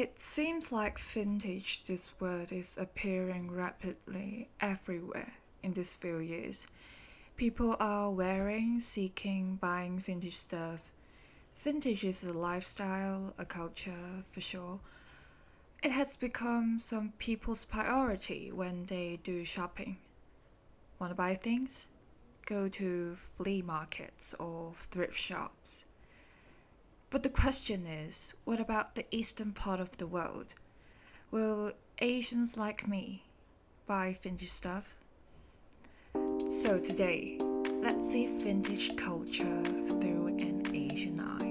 It seems like vintage, this word, is appearing rapidly everywhere in these few years. People are wearing, seeking, buying vintage stuff. Vintage is a lifestyle, a culture, for sure. It has become some people's priority when they do shopping. Want to buy things? Go to flea markets or thrift shops. But the question is what about the eastern part of the world? Will Asians like me buy vintage stuff? So today, let's see vintage culture through an Asian eye.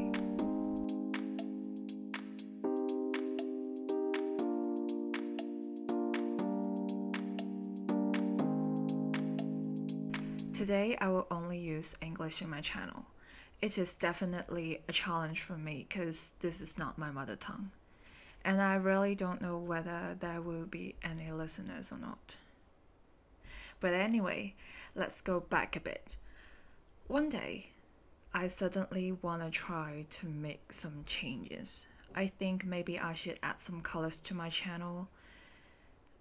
Today, I will only use English in my channel it is definitely a challenge for me because this is not my mother tongue. And I really don't know whether there will be any listeners or not. But anyway, let's go back a bit. One day, I suddenly want to try to make some changes. I think maybe I should add some colors to my channel.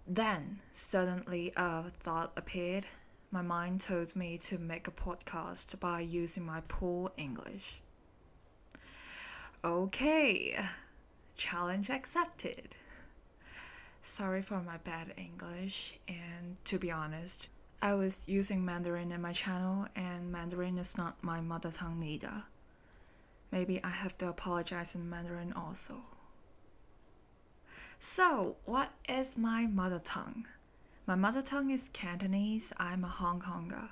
Then, suddenly, a thought appeared my mind told me to make a podcast by using my poor English. Okay, challenge accepted. Sorry for my bad English, and to be honest, I was using Mandarin in my channel, and Mandarin is not my mother tongue neither. Maybe I have to apologize in Mandarin also. So, what is my mother tongue? My mother tongue is Cantonese. I'm a Hong Konger.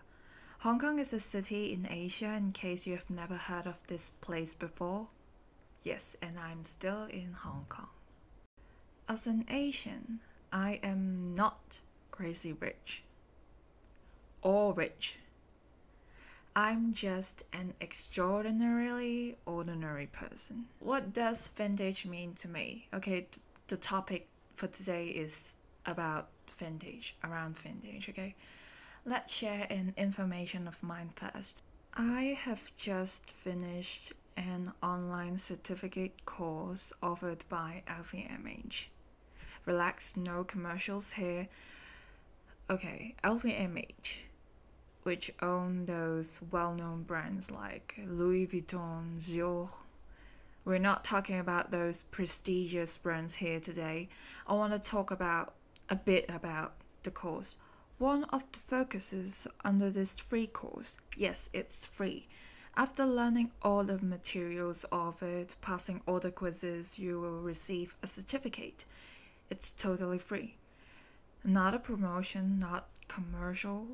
Hong Kong is a city in Asia, in case you have never heard of this place before. Yes, and I'm still in Hong Kong. As an Asian, I am not crazy rich or rich. I'm just an extraordinarily ordinary person. What does vintage mean to me? Okay, the topic for today is about vintage, around vintage, okay? Let's share an information of mine first. I have just finished an online certificate course offered by LVMH. Relax, no commercials here. Okay, LVMH, which own those well known brands like Louis Vuitton, Dior. We're not talking about those prestigious brands here today. I want to talk about a bit about the course. One of the focuses under this free course, yes, it's free. After learning all the materials of it, passing all the quizzes, you will receive a certificate. It's totally free. Not a promotion, not commercial.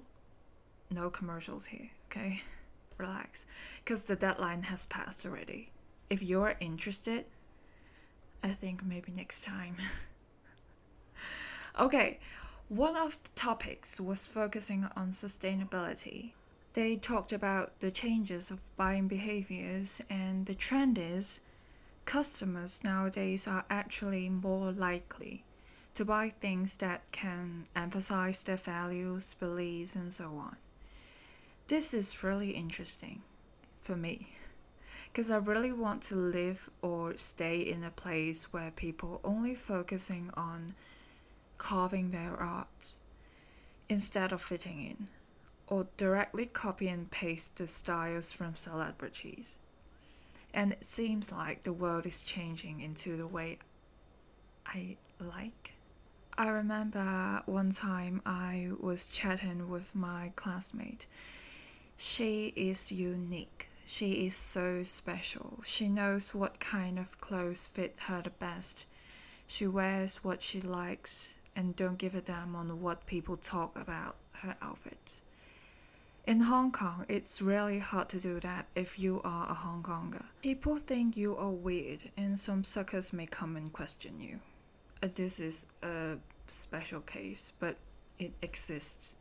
No commercials here, okay? Relax, because the deadline has passed already. If you're interested, I think maybe next time. Okay, one of the topics was focusing on sustainability. They talked about the changes of buying behaviors, and the trend is customers nowadays are actually more likely to buy things that can emphasize their values, beliefs, and so on. This is really interesting for me because I really want to live or stay in a place where people only focusing on carving their art instead of fitting in, or directly copy and paste the styles from celebrities. And it seems like the world is changing into the way I like. I remember one time I was chatting with my classmate. She is unique. She is so special. She knows what kind of clothes fit her the best. She wears what she likes and don't give a damn on what people talk about her outfit. In Hong Kong, it's really hard to do that if you are a Hong Konger. People think you are weird, and some suckers may come and question you. Uh, this is a special case, but it exists.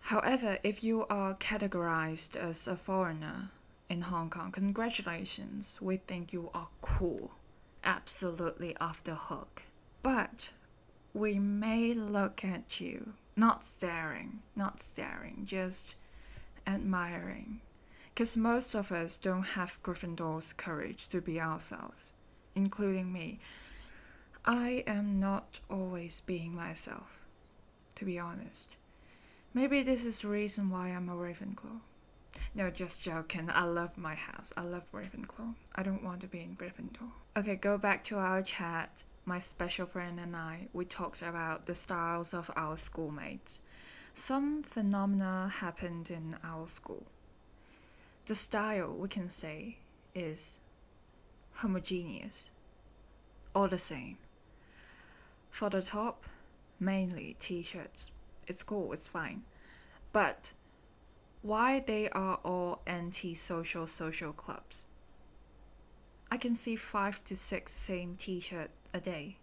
However, if you are categorized as a foreigner in Hong Kong, congratulations, we think you are cool. Absolutely off the hook. But we may look at you, not staring, not staring, just admiring. Because most of us don't have Gryffindor's courage to be ourselves, including me. I am not always being myself, to be honest. Maybe this is the reason why I'm a Ravenclaw. No, just joking. I love my house. I love Ravenclaw. I don't want to be in Gryffindor. Okay, go back to our chat. My special friend and I, we talked about the styles of our schoolmates. Some phenomena happened in our school. The style, we can say, is homogeneous, all the same. For the top, mainly t shirts. It's cool, it's fine. But why they are all anti-social social clubs. I can see five to six same t-shirt a day.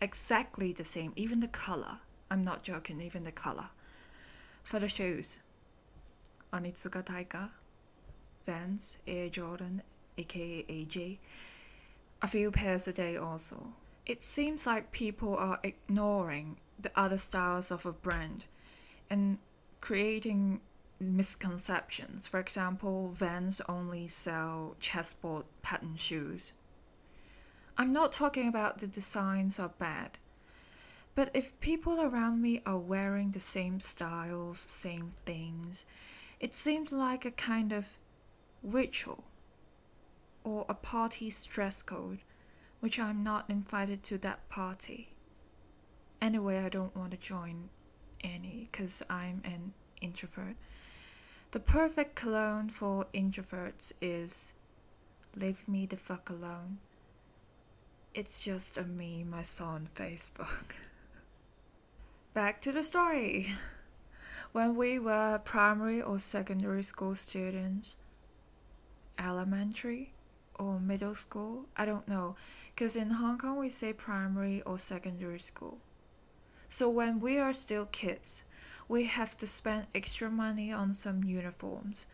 Exactly the same, even the color. I'm not joking, even the color. For the shoes, Onitsuka Tiger, Vans, Air Jordan, aka AJ, a few pairs a day also. It seems like people are ignoring the other styles of a brand and creating misconceptions. For example, Vans only sell chessboard pattern shoes. I'm not talking about the designs are bad, but if people around me are wearing the same styles, same things, it seems like a kind of ritual or a party's dress code, which I'm not invited to that party. Anyway, I don't want to join any because I'm an introvert. The perfect cologne for introverts is Leave Me the Fuck Alone. It's just a meme I saw on Facebook. Back to the story. When we were primary or secondary school students, elementary or middle school, I don't know, because in Hong Kong we say primary or secondary school. So when we are still kids, we have to spend extra money on some uniforms.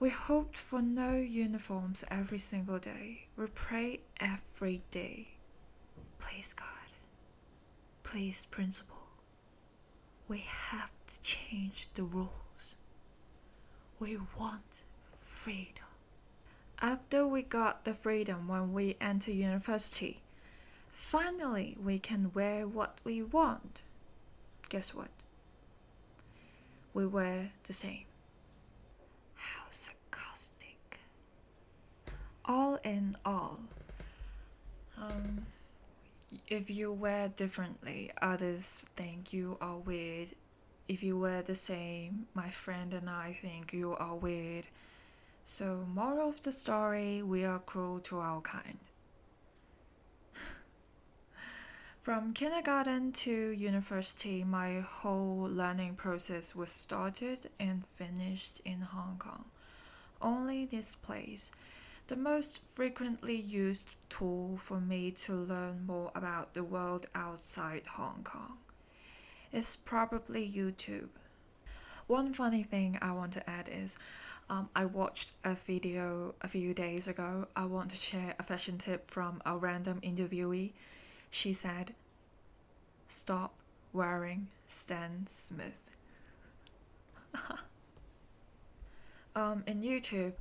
We hoped for no uniforms every single day. We pray every day. Please, God. Please, Principal. We have to change the rules. We want freedom. After we got the freedom when we enter university, finally we can wear what we want. Guess what? we wear the same. How sarcastic. All in all, um, if you wear differently, others think you are weird. If you wear the same, my friend and I think you are weird. So, moral of the story, we are cruel to our kind. From kindergarten to university, my whole learning process was started and finished in Hong Kong. Only this place, the most frequently used tool for me to learn more about the world outside Hong Kong, is probably YouTube. One funny thing I want to add is um, I watched a video a few days ago. I want to share a fashion tip from a random interviewee she said, Stop wearing Stan Smith. um, in YouTube,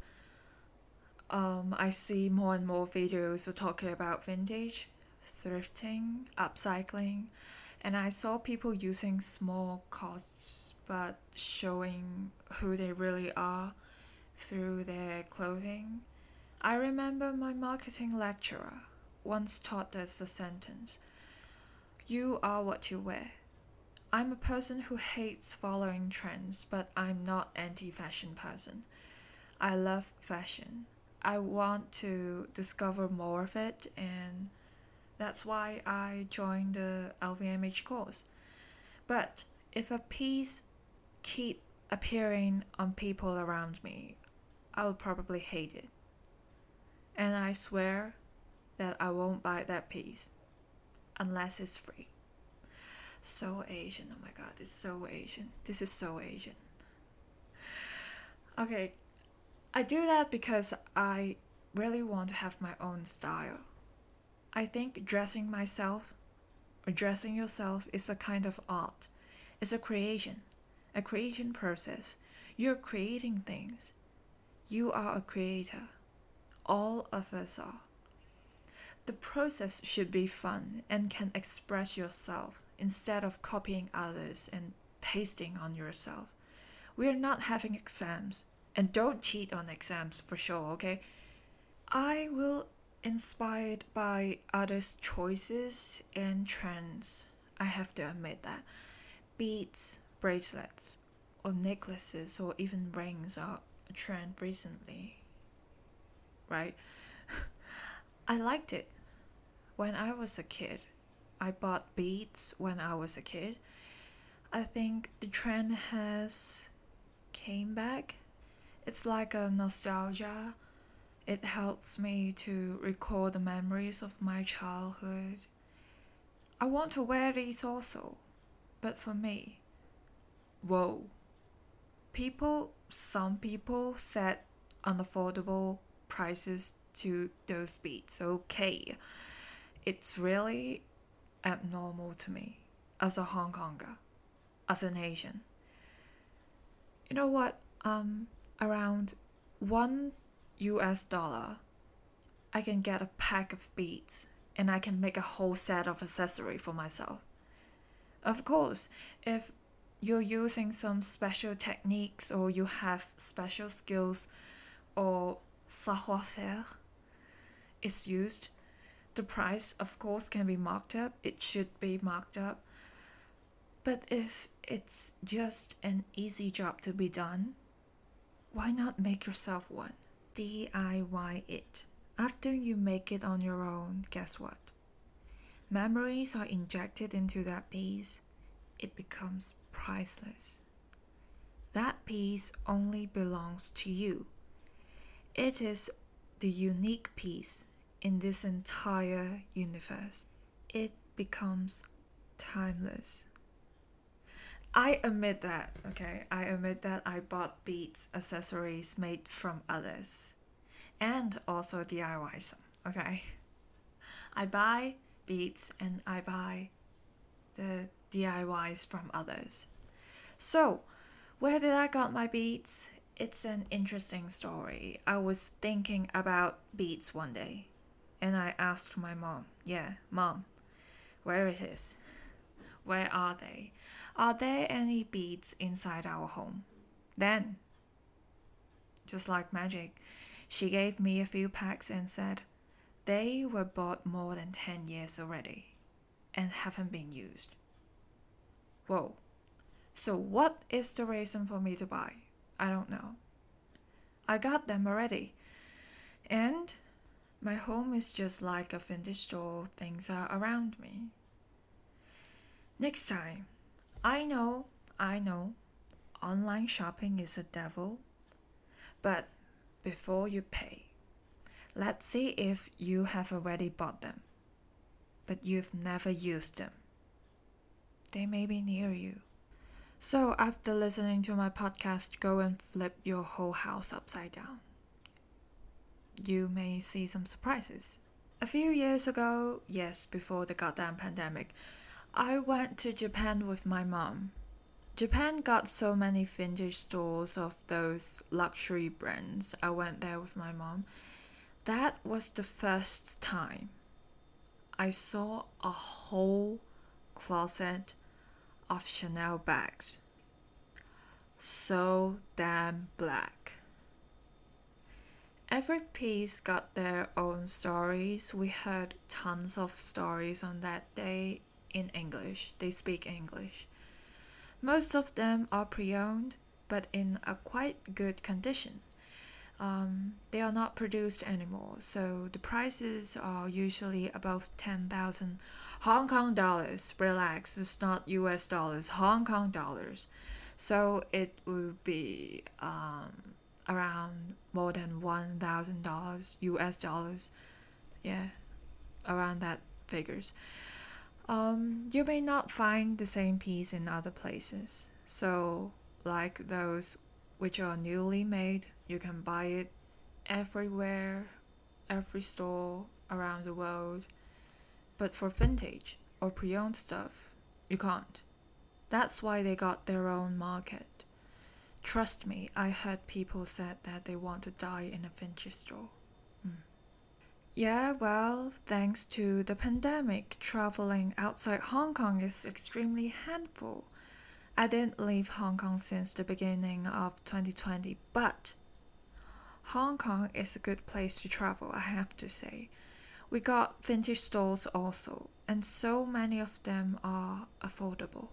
um, I see more and more videos talking about vintage, thrifting, upcycling, and I saw people using small costs but showing who they really are through their clothing. I remember my marketing lecturer once taught us a sentence You are what you wear. I'm a person who hates following trends, but I'm not anti-fashion person. I love fashion. I want to discover more of it and that's why I joined the LVMH course. But if a piece keep appearing on people around me, I'll probably hate it. And I swear that I won't buy that piece unless it's free. So Asian, oh my god, it's so Asian. This is so Asian. Okay, I do that because I really want to have my own style. I think dressing myself or dressing yourself is a kind of art. It's a creation, a creation process. You're creating things. You are a creator. All of us are. The process should be fun and can express yourself instead of copying others and pasting on yourself. We are not having exams, and don't cheat on exams for sure, okay? I will inspired by others' choices and trends. I have to admit that. Beads, bracelets, or necklaces, or even rings are a trend recently. Right? I liked it. When I was a kid, I bought beads when I was a kid. I think the trend has came back. It's like a nostalgia it helps me to recall the memories of my childhood. I want to wear these also, but for me, whoa. People, some people set unaffordable prices to those beats. Okay, it's really abnormal to me as a Hong Konger, as an Asian. You know what? Um, around one US dollar, I can get a pack of beads and I can make a whole set of accessory for myself. Of course, if you're using some special techniques or you have special skills or savoir-faire is used, the price of course can be marked up. It should be marked up. But if it's just an easy job to be done, why not make yourself one? DIY it. After you make it on your own, guess what? Memories are injected into that piece. It becomes priceless. That piece only belongs to you. It is the unique piece in this entire universe. It becomes timeless. I admit that, okay? I admit that I bought beads accessories made from others and also DIY some, okay? I buy beads and I buy the DIYs from others. So, where did I got my beads? It's an interesting story. I was thinking about beads one day and I asked my mom, yeah, mom, where it is? Where are they? Are there any beads inside our home? Then, just like magic, she gave me a few packs and said, They were bought more than 10 years already and haven't been used. Whoa. So, what is the reason for me to buy? I don't know. I got them already. And my home is just like a vintage store, things are around me. Next time, I know, I know, online shopping is a devil. But before you pay, let's see if you have already bought them, but you've never used them. They may be near you. So, after listening to my podcast, go and flip your whole house upside down. You may see some surprises. A few years ago, yes, before the goddamn pandemic, I went to Japan with my mom. Japan got so many vintage stores of those luxury brands. I went there with my mom. That was the first time I saw a whole closet of Chanel bags. So damn black. Every piece got their own stories. We heard tons of stories on that day in English. They speak English. Most of them are pre owned, but in a quite good condition. Um, they are not produced anymore, so the prices are usually above 10,000 Hong Kong dollars. Relax, it's not US dollars, Hong Kong dollars. So it would be um, around more than $1,000 US dollars. Yeah, around that figures. Um, you may not find the same piece in other places. So, like those which are newly made, you can buy it everywhere, every store around the world. But for vintage or pre owned stuff, you can't. That's why they got their own market. Trust me, I heard people said that they want to die in a vintage store. Yeah, well, thanks to the pandemic, traveling outside Hong Kong is extremely handful. I didn't leave Hong Kong since the beginning of 2020, but Hong Kong is a good place to travel, I have to say. We got vintage stores also, and so many of them are affordable.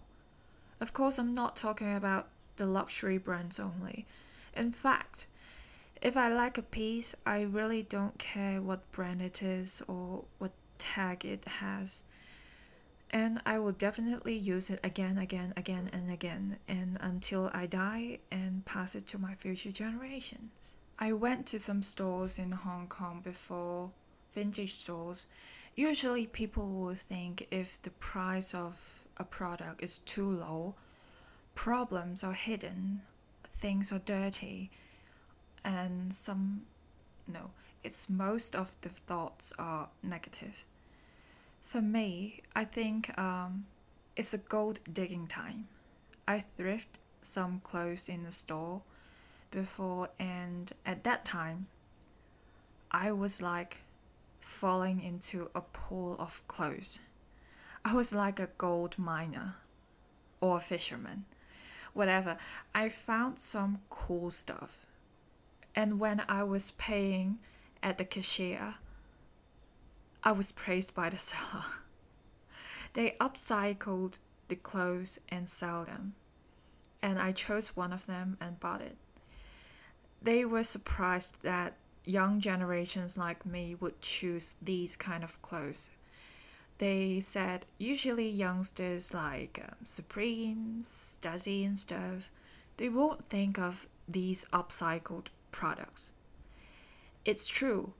Of course, I'm not talking about the luxury brands only. In fact, if I like a piece, I really don't care what brand it is or what tag it has. And I will definitely use it again, again, again, and again, and until I die and pass it to my future generations. I went to some stores in Hong Kong before, vintage stores. Usually, people will think if the price of a product is too low, problems are hidden, things are dirty and some no it's most of the thoughts are negative. For me i think um, it's a gold digging time. I thrift some clothes in the store before and at that time i was like falling into a pool of clothes. I was like a gold miner or a fisherman whatever. I found some cool stuff and when I was paying at the cashier, I was praised by the seller. They upcycled the clothes and sell them, and I chose one of them and bought it. They were surprised that young generations like me would choose these kind of clothes. They said usually youngsters like um, Supreme, Stussy, and stuff, they won't think of these upcycled products. It's true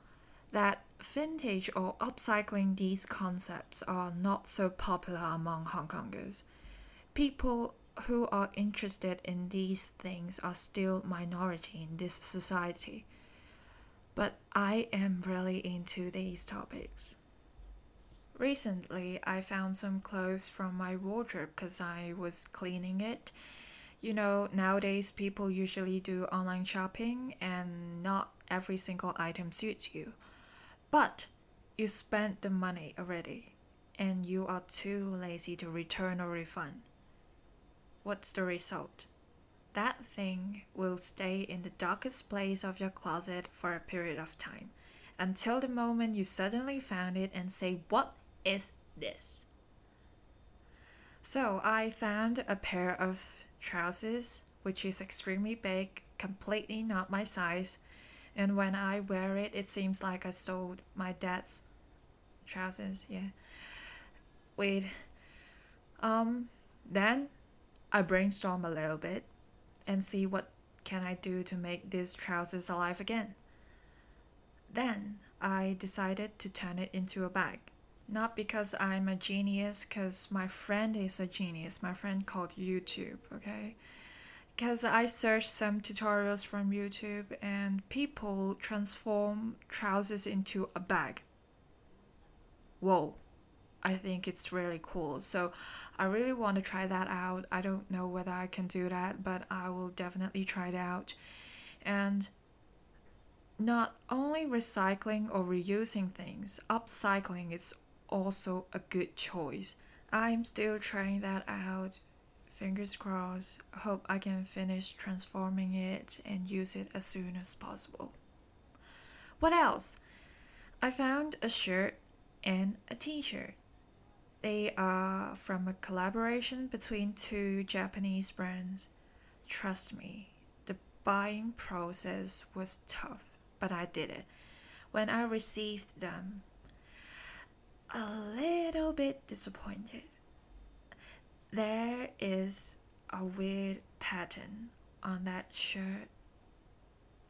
that vintage or upcycling these concepts are not so popular among Hong Kongers. People who are interested in these things are still minority in this society. But I am really into these topics. Recently, I found some clothes from my wardrobe because I was cleaning it you know, nowadays people usually do online shopping and not every single item suits you. But you spent the money already and you are too lazy to return or refund. What's the result? That thing will stay in the darkest place of your closet for a period of time until the moment you suddenly found it and say, What is this? So I found a pair of trousers, which is extremely big, completely not my size. And when I wear it, it seems like I stole my dad's trousers. Yeah. Wait. Um. Then I brainstorm a little bit and see what can I do to make these trousers alive again. Then I decided to turn it into a bag. Not because I'm a genius, because my friend is a genius. My friend called YouTube, okay? Because I searched some tutorials from YouTube and people transform trousers into a bag. Whoa, I think it's really cool. So I really want to try that out. I don't know whether I can do that, but I will definitely try it out. And not only recycling or reusing things, upcycling is also a good choice. I'm still trying that out. Fingers crossed. Hope I can finish transforming it and use it as soon as possible. What else? I found a shirt and a t shirt. They are from a collaboration between two Japanese brands. Trust me, the buying process was tough, but I did it. When I received them, a little bit disappointed. There is a weird pattern on that shirt,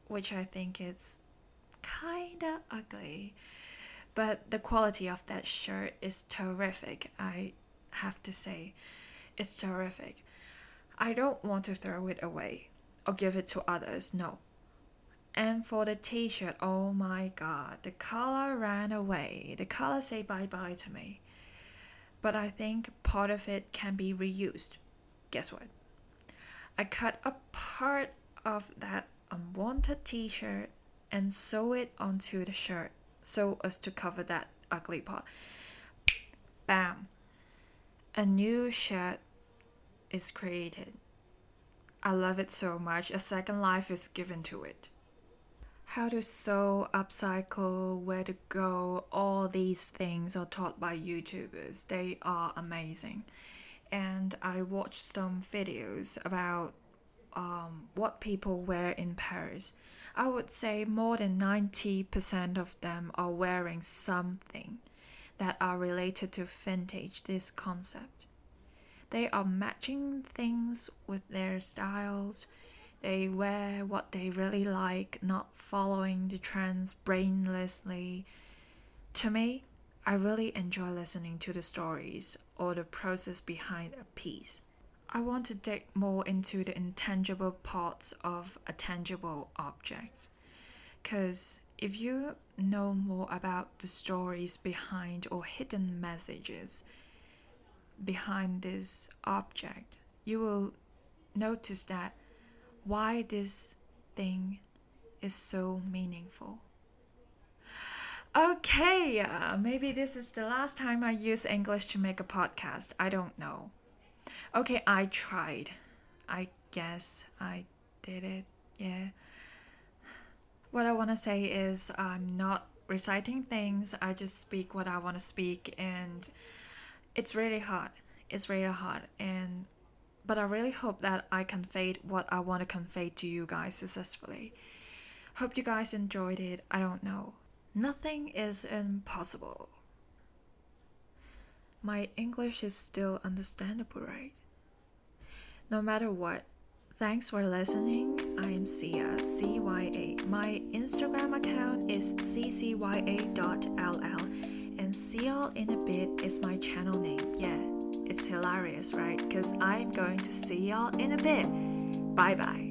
which I think is kinda ugly. But the quality of that shirt is terrific, I have to say. It's terrific. I don't want to throw it away or give it to others, no. And for the t shirt, oh my god, the color ran away. The color said bye bye to me. But I think part of it can be reused. Guess what? I cut a part of that unwanted t shirt and sew it onto the shirt so as to cover that ugly part. Bam! A new shirt is created. I love it so much. A second life is given to it. How to sew, upcycle, where to go, all these things are taught by YouTubers. They are amazing. And I watched some videos about um, what people wear in Paris. I would say more than 90% of them are wearing something that are related to vintage, this concept. They are matching things with their styles. They wear what they really like, not following the trends brainlessly. To me, I really enjoy listening to the stories or the process behind a piece. I want to dig more into the intangible parts of a tangible object. Because if you know more about the stories behind or hidden messages behind this object, you will notice that why this thing is so meaningful. Okay, uh, maybe this is the last time I use English to make a podcast. I don't know. Okay, I tried. I guess I did it. Yeah. What I want to say is I'm not reciting things. I just speak what I want to speak and it's really hard. It's really hard and but I really hope that I conveyed what I want to convey to you guys successfully. Hope you guys enjoyed it. I don't know. Nothing is impossible. My English is still understandable, right? No matter what, thanks for listening. I'm Cia, CYA. My Instagram account is ccya.ll, and y'all in a bit is my channel name. Yeah, it's hilarious, right? Because I'm going to see y'all in a bit. Bye bye.